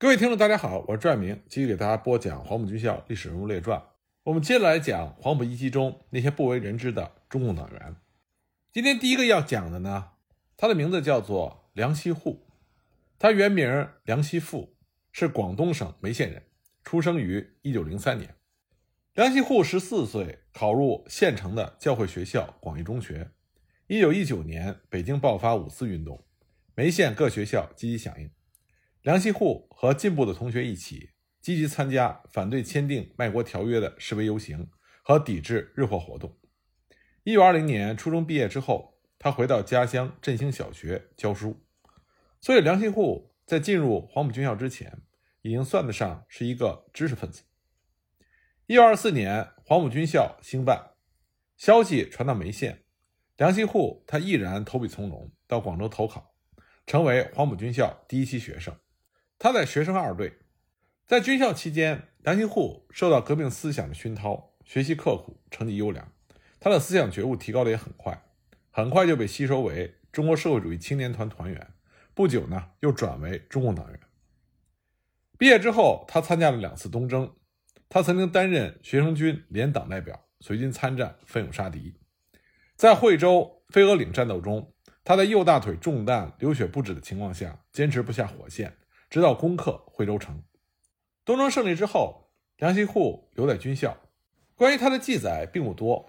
各位听众，大家好，我是拽明，继续给大家播讲黄埔军校历史人物列传。我们接着来讲黄埔一期中那些不为人知的中共党员。今天第一个要讲的呢，他的名字叫做梁希户，他原名梁希富，是广东省梅县人，出生于一九零三年。梁希户十四岁考入县城的教会学校广义中学。一九一九年，北京爆发五四运动，梅县各学校积极响应。梁希户和进步的同学一起积极参加反对签订卖国条约的示威游行和抵制日货活动。一九二零年初中毕业之后，他回到家乡振兴小学教书。所以，梁希户在进入黄埔军校之前，已经算得上是一个知识分子。一九二四年，黄埔军校兴办，消息传到梅县，梁希户他毅然投笔从戎，到广州投考，成为黄埔军校第一期学生。他在学生二队，在军校期间，梁希户受到革命思想的熏陶，学习刻苦，成绩优良，他的思想觉悟提高的也很快，很快就被吸收为中国社会主义青年团团员，不久呢，又转为中共党员。毕业之后，他参加了两次东征。他曾经担任学生军连党代表，随军参战，奋勇杀敌。在惠州飞鹅岭战斗中，他在右大腿中弹、流血不止的情况下，坚持不下火线，直到攻克惠州城。东征胜利之后，梁希户留在军校。关于他的记载并不多，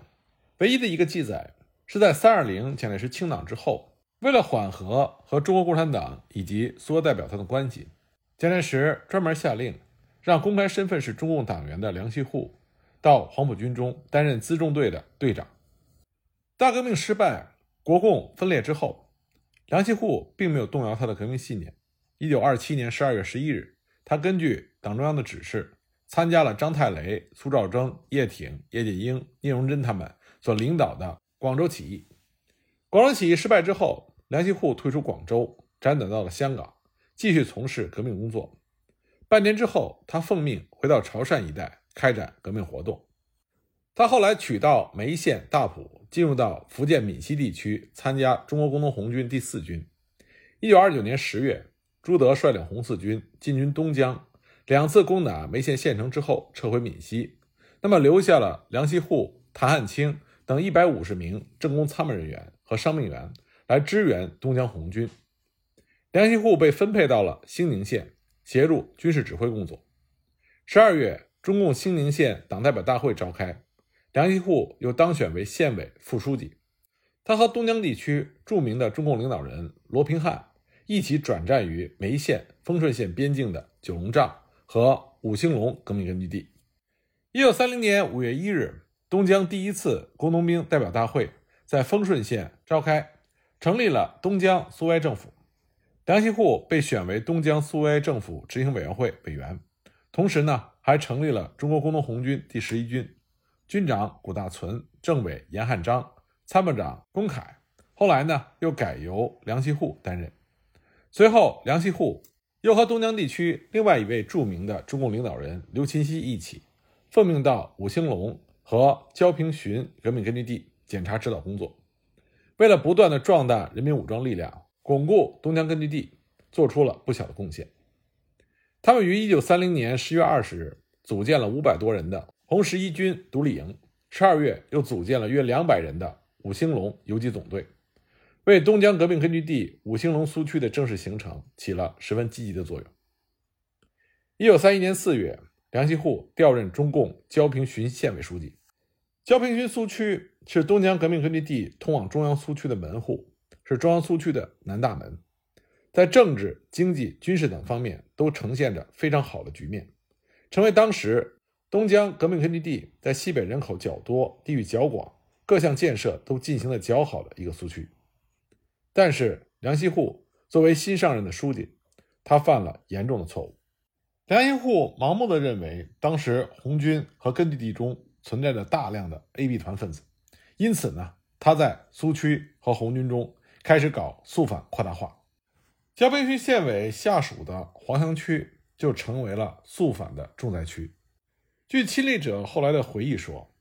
唯一的一个记载是在三二零蒋介石清党之后，为了缓和和中国共产党以及苏俄代表团的关系，蒋介石专门下令。让公开身份是中共党员的梁希户到黄埔军中担任辎重队的队长。大革命失败，国共分裂之后，梁希户并没有动摇他的革命信念。一九二七年十二月十一日，他根据党中央的指示，参加了张太雷、苏兆征、叶挺、叶剑英、聂荣臻他们所领导的广州起义。广州起义失败之后，梁希户退出广州，辗转到了香港，继续从事革命工作。半年之后，他奉命回到潮汕一带开展革命活动。他后来取道梅县大埔，进入到福建闽西地区参加中国工农红军第四军。一九二九年十月，朱德率领红四军进军东江，两次攻打梅县县城之后撤回闽西，那么留下了梁希户、谭汉卿等一百五十名政工参谋人员和伤病员来支援东江红军。梁希户被分配到了兴宁县。协助军事指挥工作。十二月，中共兴宁县党代表大会召开，梁希户又当选为县委副书记。他和东江地区著名的中共领导人罗平汉一起转战于梅县、丰顺县边境的九龙帐和五星龙革命根据地。一九三零年五月一日，东江第一次工农兵代表大会在丰顺县召开，成立了东江苏维埃政府。梁锡户被选为东江苏维埃政府执行委员会委员，同时呢，还成立了中国工农红军第十一军，军长谷大存，政委严汉章，参谋长龚凯。后来呢，又改由梁锡户担任。随后，梁希户又和东江地区另外一位著名的中共领导人刘勤熙一起，奉命到五兴隆和焦平巡革命根据地检查指导工作。为了不断的壮大人民武装力量。巩固东江根据地，做出了不小的贡献。他们于一九三零年十月二十日组建了五百多人的红十一军独立营，十二月又组建了约两百人的五兴隆游击总队，为东江革命根据地五星龙苏区的正式形成起了十分积极的作用。一九三一年四月，梁希户调任中共焦平巡县委书记。焦平巡苏区是东江革命根据地通往中央苏区的门户。是中央苏区的南大门，在政治、经济、军事等方面都呈现着非常好的局面，成为当时东江革命根据地在西北人口较多、地域较广、各项建设都进行的较好的一个苏区。但是梁锡户作为新上任的书记，他犯了严重的错误。梁锡户盲目的认为当时红军和根据地中存在着大量的 A、B 团分子，因此呢，他在苏区和红军中。开始搞肃反扩大化，江北区县委下属的黄乡区就成为了肃反的重灾区。据亲历者后来的回忆说，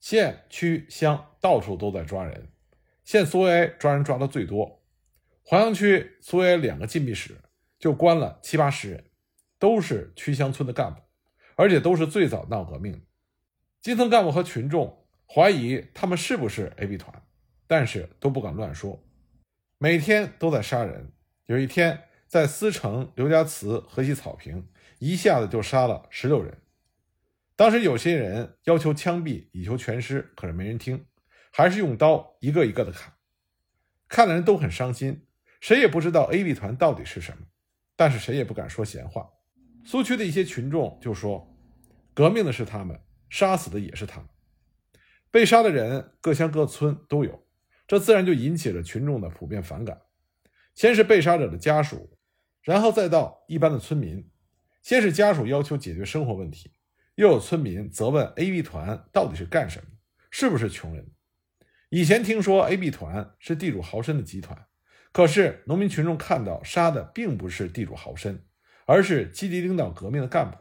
县区乡到处都在抓人，县苏维埃抓人抓的最多，黄乡区苏维埃两个禁闭室就关了七八十人，都是区乡村的干部，而且都是最早闹革命的。基层干部和群众怀疑他们是不是 AB 团，但是都不敢乱说。每天都在杀人。有一天，在思城刘家祠河西草坪，一下子就杀了十六人。当时有些人要求枪毙以求全尸，可是没人听，还是用刀一个一个的砍。看的人都很伤心，谁也不知道 AB 团到底是什么，但是谁也不敢说闲话。苏区的一些群众就说：“革命的是他们，杀死的也是他们。”被杀的人各乡各村都有，这自然就引起了群众的普遍反感。先是被杀者的家属，然后再到一般的村民。先是家属要求解决生活问题。又有村民责问 AB 团到底是干什么，是不是穷人？以前听说 AB 团是地主豪绅的集团，可是农民群众看到杀的并不是地主豪绅，而是积极领导革命的干部，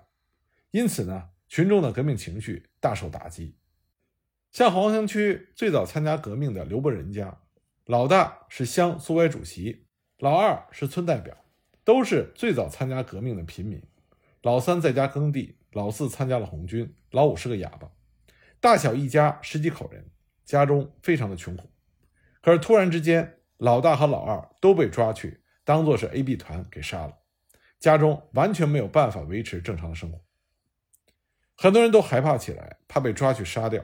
因此呢，群众的革命情绪大受打击。像黄乡区最早参加革命的刘伯仁家，老大是乡苏维主席，老二是村代表，都是最早参加革命的平民。老三在家耕地。老四参加了红军，老五是个哑巴，大小一家十几口人，家中非常的穷苦。可是突然之间，老大和老二都被抓去，当做是 AB 团给杀了，家中完全没有办法维持正常的生活。很多人都害怕起来，怕被抓去杀掉。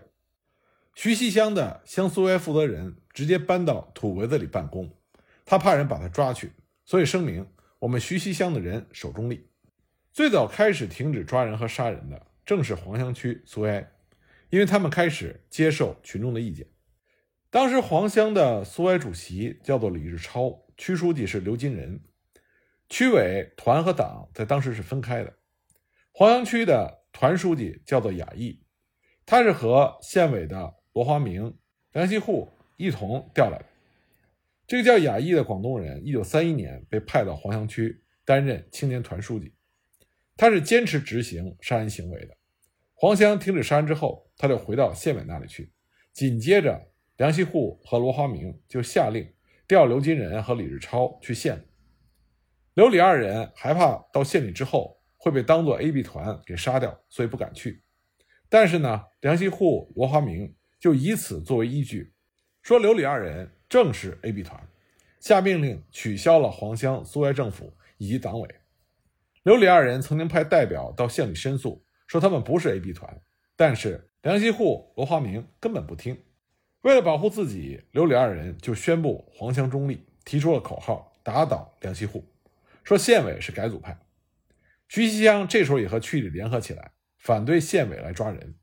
徐溪乡的乡苏维埃负责人直接搬到土围子里办公，他怕人把他抓去，所以声明：我们徐溪乡的人守中立。最早开始停止抓人和杀人的，正是黄乡区苏维埃，因为他们开始接受群众的意见。当时黄乡的苏维埃主席叫做李日超，区书记是刘金仁，区委团和党在当时是分开的。黄乡区的团书记叫做雅义，他是和县委的罗华明、梁希户一同调来的。这个叫雅义的广东人，一九三一年被派到黄乡区担任青年团书记。他是坚持执行杀人行为的。黄香停止杀人之后，他就回到县委那里去。紧接着，梁希户和罗华明就下令调刘金仁和李日超去县里。刘李二人害怕到县里之后会被当作 AB 团给杀掉，所以不敢去。但是呢，梁希户、罗华明就以此作为依据，说刘李二人正是 AB 团，下命令取消了黄乡苏维埃政府以及党委。刘李二人曾经派代表到县里申诉，说他们不是 AB 团，但是梁希户、罗华明根本不听。为了保护自己，刘李二人就宣布黄乡中立，提出了口号打倒梁希户，说县委是改组派。徐溪乡这时候也和区里联合起来，反对县委来抓人。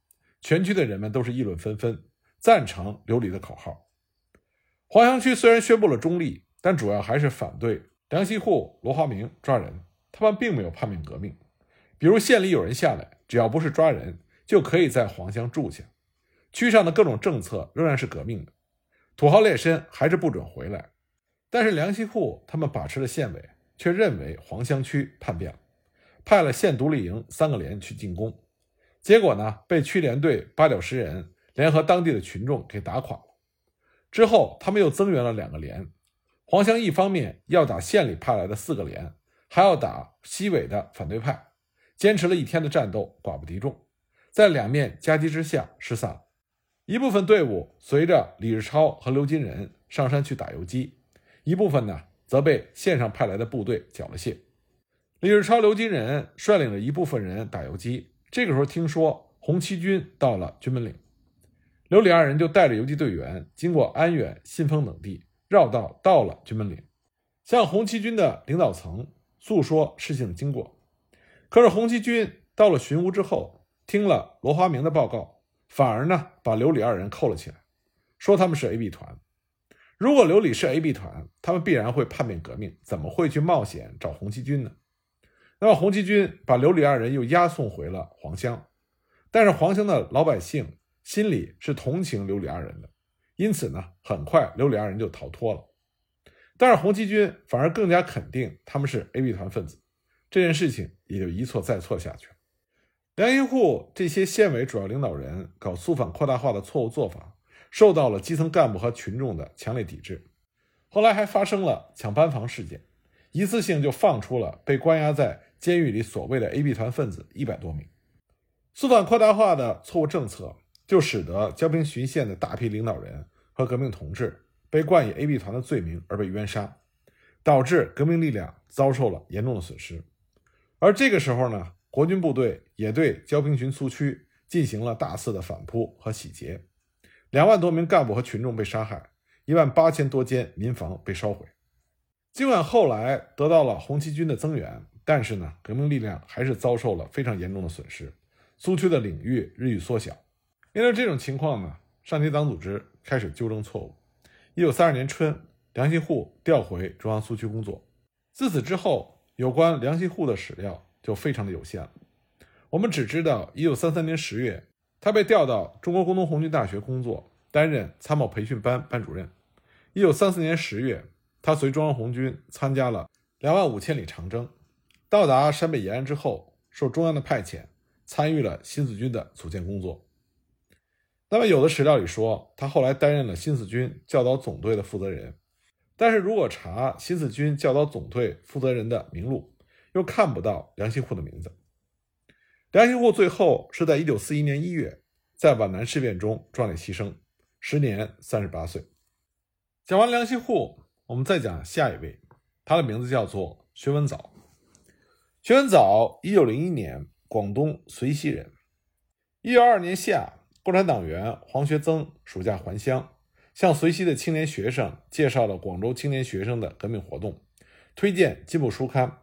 全区的人们都是议论纷纷，赞成刘李的口号。黄乡区虽然宣布了中立，但主要还是反对梁希户、罗华明抓人。他们并没有叛变革命，比如县里有人下来，只要不是抓人，就可以在黄乡住下。区上的各种政策仍然是革命的，土豪劣绅还是不准回来。但是梁希户他们把持了县委，却认为黄乡区叛变了，派了县独立营三个连去进攻，结果呢，被区联队八九十人联合当地的群众给打垮了。之后他们又增援了两个连，黄乡一方面要打县里派来的四个连。还要打西委的反对派，坚持了一天的战斗，寡不敌众，在两面夹击之下失散了。一部分队伍随着李日超和刘金仁上山去打游击，一部分呢则被县上派来的部队缴了械。李日超、刘金仁率领着一部分人打游击，这个时候听说红七军到了军门岭，刘李二人就带着游击队员经过安远、信丰等地，绕道到了军门岭，向红七军的领导层。诉说事情的经过，可是红七军到了寻乌之后，听了罗华明的报告，反而呢把刘李二人扣了起来，说他们是 AB 团。如果刘李是 AB 团，他们必然会叛变革命，怎么会去冒险找红七军呢？那么红七军把刘李二人又押送回了黄乡，但是黄乡的老百姓心里是同情刘李二人的，因此呢，很快刘李二人就逃脱了。但是红七军反而更加肯定他们是 AB 团分子，这件事情也就一错再错下去了。梁一户这些县委主要领导人搞肃反扩大化的错误做法，受到了基层干部和群众的强烈抵制。后来还发生了抢班房事件，一次性就放出了被关押在监狱里所谓的 A、B 团分子一百多名。肃反扩大化的错误政策，就使得交平巡县的大批领导人和革命同志被冠以 A、B 团的罪名而被冤杀，导致革命力量遭受了严重的损失。而这个时候呢，国军部队也对交平群苏区进行了大肆的反扑和洗劫，两万多名干部和群众被杀害，一万八千多间民房被烧毁。尽管后来得到了红七军的增援，但是呢，革命力量还是遭受了非常严重的损失。苏区的领域日益缩小。面对这种情况呢，上级党组织开始纠正错误。一九三二年春，梁希沪调回中央苏区工作。自此之后，有关梁希沪的史料就非常的有限了。我们只知道，一九三三年十月，他被调到中国工农红军大学工作，担任参谋培训班班主任。一九三四年十月，他随中央红军参加了两万五千里长征，到达陕北延安之后，受中央的派遣，参与了新四军的组建工作。那么，有的史料里说，他后来担任了新四军教导总队的负责人，但是如果查新四军教导总队负责人的名录，又看不到梁兴户的名字。梁兴户最后是在一九四一年一月，在皖南事变中壮烈牺牲，时年三十八岁。讲完梁兴户，我们再讲下一位，他的名字叫做薛文藻。薛文藻，一九零一年广东遂溪人。一九二二年夏，共产党员黄学增暑假还乡，向随溪的青年学生介绍了广州青年学生的革命活动，推荐进步书刊，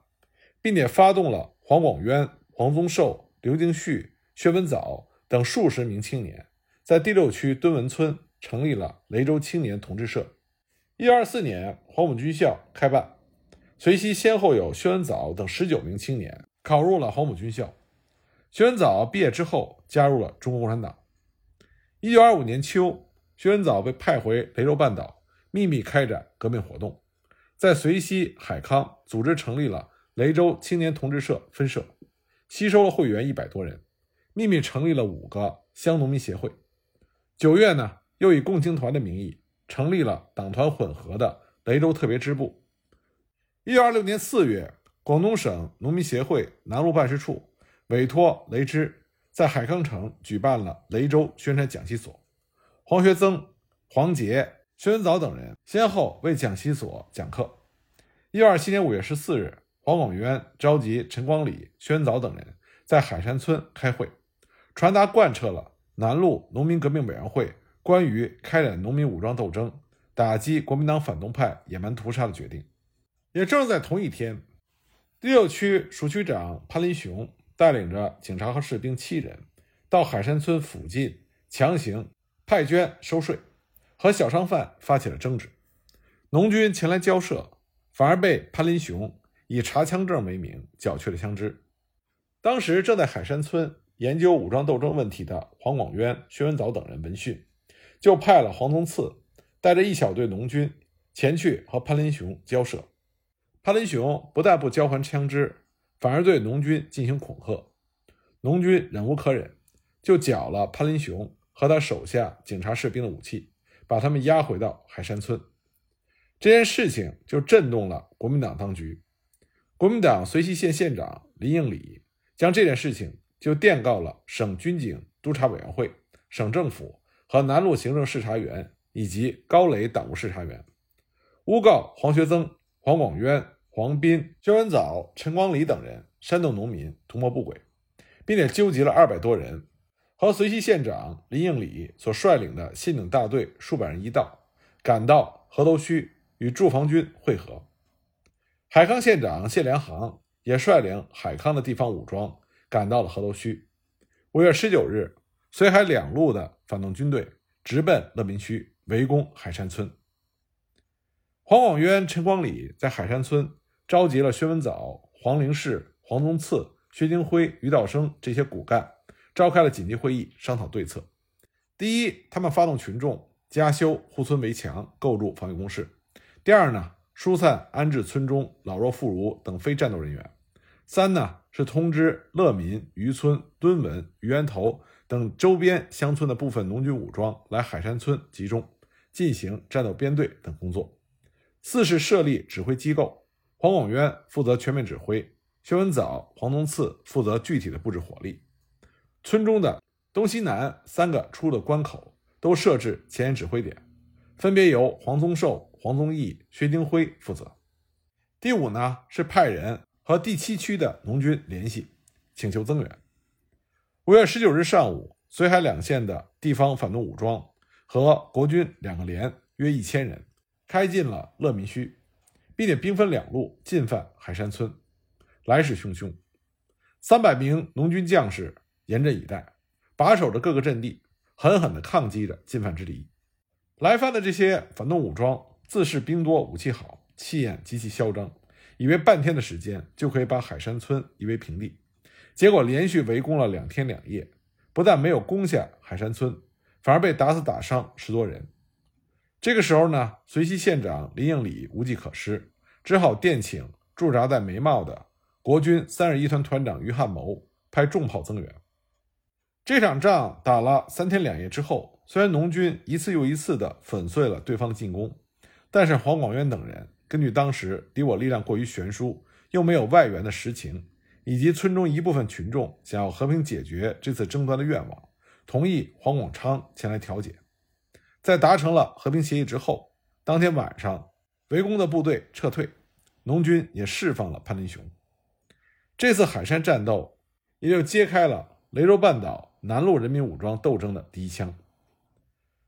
并且发动了黄广渊、黄宗寿。刘敬旭、薛文藻等数十名青年，在第六区敦文村成立了雷州青年同志社。一九二四年，黄埔军校开办，随即先后有薛文藻等十九名青年考入了黄埔军校。薛文藻毕业之后，加入了中国共产党。一九二五年秋，薛文藻被派回雷州半岛，秘密开展革命活动，在随溪、海康组织成立了雷州青年同志社分社。吸收了会员一百多人，秘密成立了五个乡农民协会。九月呢，又以共青团的名义成立了党团混合的雷州特别支部。一九二六年四月，广东省农民协会南路办事处委托雷支在海康城举办了雷州宣传讲习所。黄学增、黄杰、薛文藻等人先后为讲习所讲课。一九二七年五月十四日。黄广渊召集陈光礼、薛文藻等人在海山村开会，传达贯彻了南路农民革命委员会关于开展农民武装斗争、打击国民党反动派野蛮屠杀的决定。也正在同一天，第六区署区长潘林雄带领着警察和士兵七人到海山村附近强行派捐收税，和小商贩发起了争执。农军前来交涉，反而被潘林雄。以查枪证为名缴去了枪支。当时正在海山村研究武装斗争问题的黄广渊、薛文藻等人闻讯，就派了黄宗次带着一小队农军前去和潘林雄交涉。潘林雄不但不交还枪支，反而对农军进行恐吓。农军忍无可忍，就缴了潘林雄和他手下警察士兵的武器，把他们押回到海山村。这件事情就震动了国民党当局。国民党随溪县县长林应礼将这件事情就电告了省军警督察委员会、省政府和南路行政视察员以及高垒党务视察员，诬告黄学增、黄广渊、黄斌、薛文藻、陈光礼等人煽动农民图谋不轨，并且纠集了二百多人和随溪县长林应礼所率领的县警大队数百人一道，赶到河头区与驻防军会合。海康县长谢良行也率领海康的地方武装赶到了河头区。五月十九日，随海两路的反动军队直奔乐民区，围攻海山村。黄广渊、陈光礼在海山村召集了薛文藻、黄灵士、黄宗次、薛金辉、于道生这些骨干，召开了紧急会议，商讨对策。第一，他们发动群众加修护村围墙，构筑防御工事。第二呢？疏散安置村中老弱妇孺等非战斗人员。三呢是通知乐民、渔村、敦文、渔源头等周边乡村的部分农军武装来海山村集中，进行战斗编队等工作。四是设立指挥机构，黄广渊负责全面指挥，薛文藻、黄宗次负责具体的布置火力。村中的东西南三个出的关口都设置前沿指挥点，分别由黄宗寿、黄宗义、薛丁辉负责。第五呢是派人和第七区的农军联系，请求增援。五月十九日上午，绥海两县的地方反动武装和国军两个连约一千人，开进了乐民墟，并且兵分两路进犯海山村，来势汹汹。三百名农军将士严阵以待，把守着各个阵地，狠狠地抗击着进犯之敌。来犯的这些反动武装自恃兵多武器好，气焰极其嚣张，以为半天的时间就可以把海山村夷为平地。结果连续围攻了两天两夜，不但没有攻下海山村，反而被打死打伤十多人。这个时候呢，随西县长林应礼无计可施，只好电请驻扎在眉茂的国军三十一团团长于汉谋派重炮增援。这场仗打了三天两夜之后，虽然农军一次又一次地粉碎了对方的进攻，但是黄广渊等人根据当时敌我力量过于悬殊，又没有外援的实情。以及村中一部分群众想要和平解决这次争端的愿望，同意黄广昌前来调解。在达成了和平协议之后，当天晚上，围攻的部队撤退，农军也释放了潘林雄。这次海山战斗也就揭开了雷州半岛南路人民武装斗争的第一枪。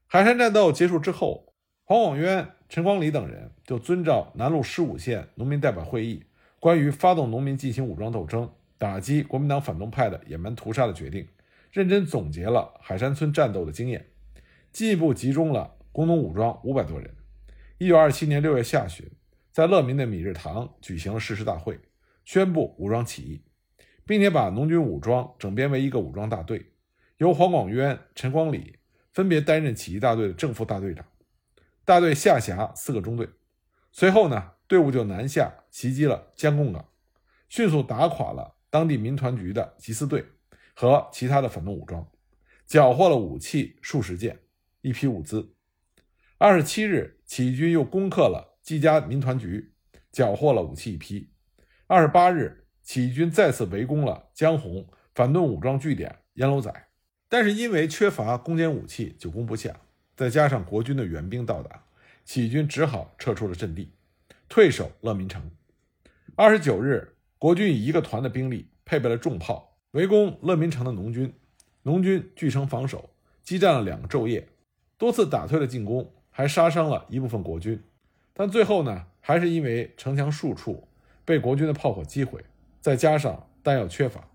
海山战斗结束之后，黄广渊、陈光礼等人就遵照南路十五县农民代表会议。关于发动农民进行武装斗争、打击国民党反动派的野蛮屠杀的决定，认真总结了海山村战斗的经验，进一步集中了工农武装五百多人。一九二七年六月下旬，在乐民的米日堂举行了誓师大会，宣布武装起义，并且把农军武装整编为一个武装大队，由黄广渊、陈光礼分别担任起义大队的正副大队长，大队下辖四个中队。随后呢？队伍就南下袭击了江贡港，迅速打垮了当地民团局的缉私队和其他的反动武装，缴获了武器数十件、一批物资。二十七日，起义军又攻克了季家民团局，缴获了武器一批。二十八日，起义军再次围攻了江洪反动武装据点烟楼仔，但是因为缺乏攻坚武器，久攻不下，再加上国军的援兵到达，起义军只好撤出了阵地。退守乐民城。二十九日，国军以一个团的兵力，配备了重炮，围攻乐民城的农军。农军据城防守，激战了两个昼夜，多次打退了进攻，还杀伤了一部分国军。但最后呢，还是因为城墙数处被国军的炮火击毁，再加上弹药缺乏，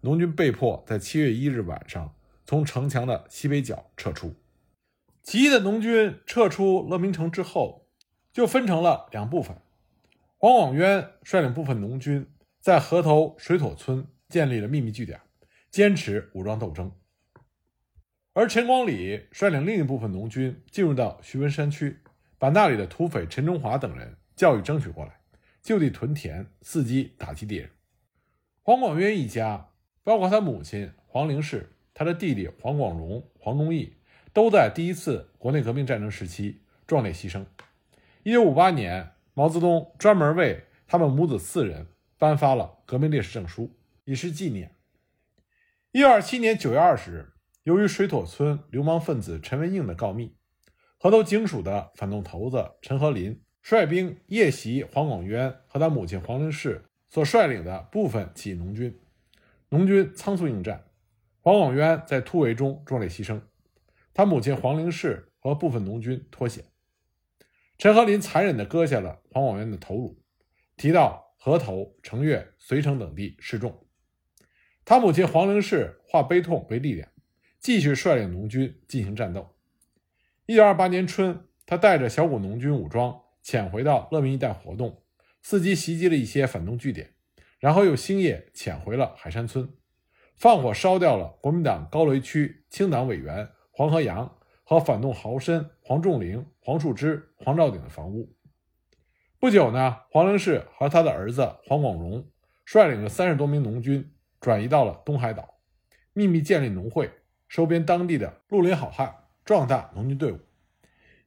农军被迫在七月一日晚上从城墙的西北角撤出。起义的农军撤出乐民城之后。就分成了两部分，黄广渊率领部分农军在河头水妥村建立了秘密据点，坚持武装斗争；而陈光礼率领另一部分农军进入到徐闻山区，把那里的土匪陈中华等人教育争取过来，就地屯田，伺机打击敌人。黄广渊一家，包括他母亲黄灵氏、他的弟弟黄广荣、黄忠义，都在第一次国内革命战争时期壮烈牺牲。一九五八年，毛泽东专门为他们母子四人颁发了革命烈士证书，以示纪念。一九二七年九月二十日，由于水妥村流氓分子陈文应的告密，河头警署的反动头子陈和林率兵夜袭黄广渊和他母亲黄灵氏所率领的部分起义农军，农军仓促应战，黄广渊在突围中壮烈牺牲，他母亲黄灵氏和部分农军脱险。陈和林残忍地割下了黄广元的头颅，提到河头、成岳、遂城等地示众。他母亲黄灵氏化悲痛为力量，继续率领农军进行战斗。一九二八年春，他带着小股农军武装潜回到乐民一带活动，伺机袭击了一些反动据点，然后又星夜潜回了海山村，放火烧掉了国民党高雷区清党委员黄河阳。和反动豪绅黄仲陵、黄树之、黄兆鼎的房屋。不久呢，黄灵士和他的儿子黄广荣率领着三十多名农军转移到了东海岛，秘密建立农会，收编当地的绿林好汉，壮大农军队伍。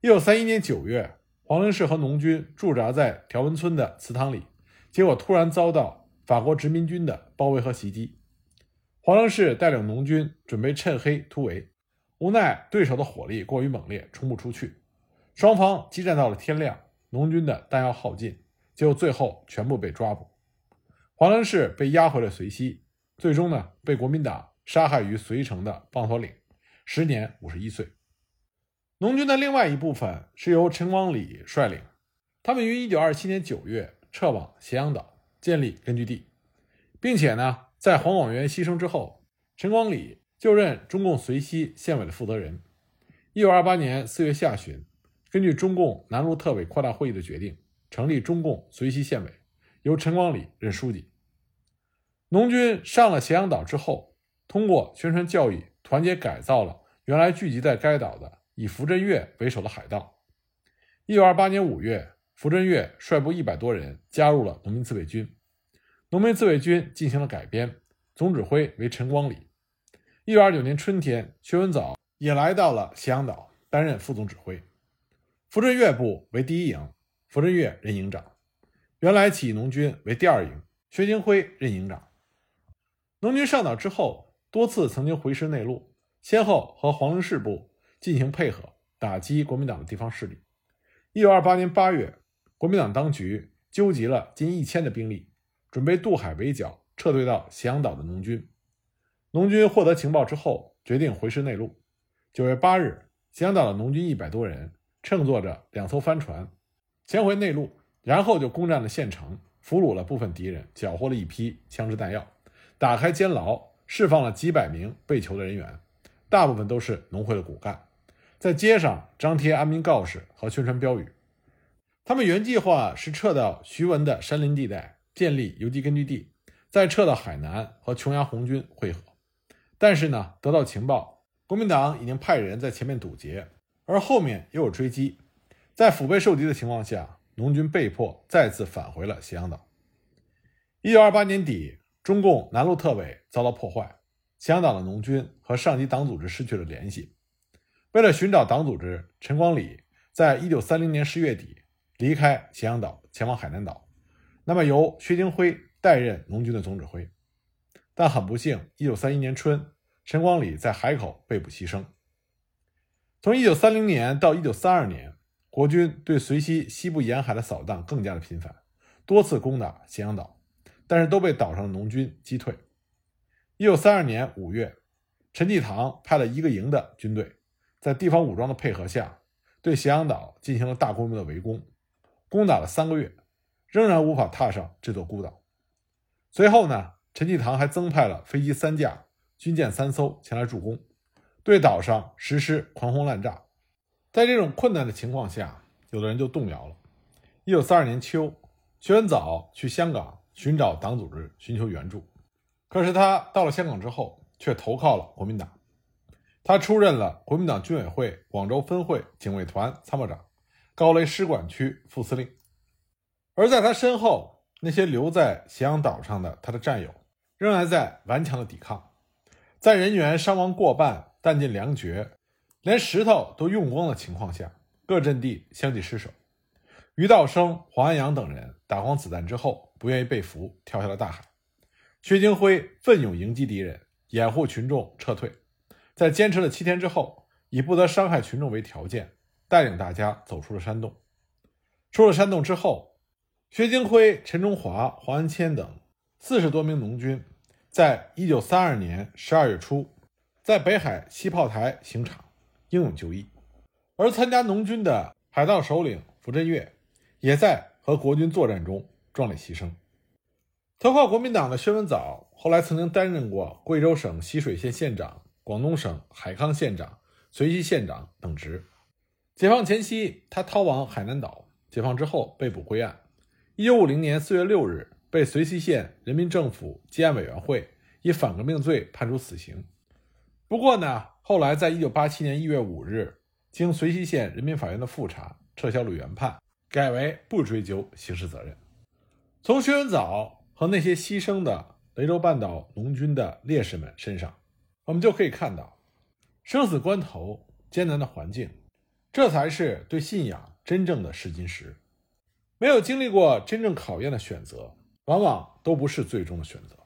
一九三一年九月，黄灵士和农军驻扎在条文村的祠堂里，结果突然遭到法国殖民军的包围和袭击。黄承式带领农军准备趁黑突围，无奈对手的火力过于猛烈，冲不出去。双方激战到了天亮，农军的弹药耗尽，结果最后全部被抓捕。黄承式被押回了绥西，最终呢被国民党杀害于绥城的棒头岭，时年五十一岁。农军的另外一部分是由陈光礼率领，他们于一九二七年九月撤往咸阳岛，建立根据地，并且呢。在黄广元牺牲之后，陈光礼就任中共绥西县委的负责人。一九二八年四月下旬，根据中共南路特委扩大会议的决定，成立中共绥西县委，由陈光礼任书记。农军上了咸阳岛之后，通过宣传教育，团结改造了原来聚集在该岛的以福振岳为首的海盗。一九二八年五月，福振岳率部一百多人加入了农民自卫军。农民自卫军进行了改编，总指挥为陈光礼。一九二九年春天，薛文藻也来到了咸阳岛，担任副总指挥。福振岳部为第一营，福振岳任营长。原来起义农军为第二营，薛金辉任营长。农军上岛之后，多次曾经回师内陆，先后和黄承式部进行配合，打击国民党的地方势力。一九二八年八月，国民党当局纠集了近一千的兵力。准备渡海围剿撤退到咸阳岛的农军，农军获得情报之后，决定回师内陆。九月八日，香港岛的农军一百多人乘坐着两艘帆船前回内陆，然后就攻占了县城，俘虏了部分敌人，缴获了一批枪支弹药，打开监牢，释放了几百名被囚的人员，大部分都是农会的骨干，在街上张贴安民告示和宣传标语。他们原计划是撤到徐闻的山林地带。建立游击根据地，再撤到海南和琼崖红军会合。但是呢，得到情报，国民党已经派人在前面堵截，而后面又有追击，在腹背受敌的情况下，农军被迫再次返回了咸阳岛。一九二八年底，中共南路特委遭到破坏，咸阳岛的农军和上级党组织失去了联系。为了寻找党组织，陈光礼在一九三零年十月底离开咸阳岛，前往海南岛。那么由薛京辉代任农军的总指挥，但很不幸，一九三一年春，陈光礼在海口被捕牺牲。从一九三零年到一九三二年，国军对随西西部沿海的扫荡更加的频繁，多次攻打咸阳岛，但是都被岛上的农军击退。一九三二年五月，陈济棠派了一个营的军队，在地方武装的配合下，对咸阳岛进行了大规模的围攻，攻打了三个月。仍然无法踏上这座孤岛。随后呢，陈济棠还增派了飞机三架、军舰三艘前来助攻，对岛上实施狂轰滥炸。在这种困难的情况下，有的人就动摇了。一九三二年秋，徐文藻去香港寻找党组织，寻求援助。可是他到了香港之后，却投靠了国民党。他出任了国民党军委会广州分会警卫团参谋长、高雷师管区副司令。而在他身后，那些留在咸阳岛上的他的战友，仍然在顽强的抵抗。在人员伤亡过半、弹尽粮绝、连石头都用光的情况下，各阵地相继失守。于道生、黄安阳等人打光子弹之后，不愿意被俘，跳下了大海。薛京辉奋勇迎击敌人，掩护群众撤退。在坚持了七天之后，以不得伤害群众为条件，带领大家走出了山洞。出了山洞之后。薛京辉、陈中华、黄安谦等四十多名农军，在一九三二年十二月初，在北海西炮台刑场英勇就义。而参加农军的海盗首领福振岳，也在和国军作战中壮烈牺牲。投靠国民党的薛文藻，后来曾经担任过贵州省习水县县长、广东省海康县长、绥西县长等职。解放前夕，他逃往海南岛；解放之后，被捕归案。一九五零年四月六日，被绥西县人民政府羁案委员会以反革命罪判处死刑。不过呢，后来在一九八七年一月五日，经绥西县人民法院的复查，撤销了原判，改为不追究刑事责任。从薛文藻和那些牺牲的雷州半岛农军的烈士们身上，我们就可以看到，生死关头、艰难的环境，这才是对信仰真正的试金石。没有经历过真正考验的选择，往往都不是最终的选择。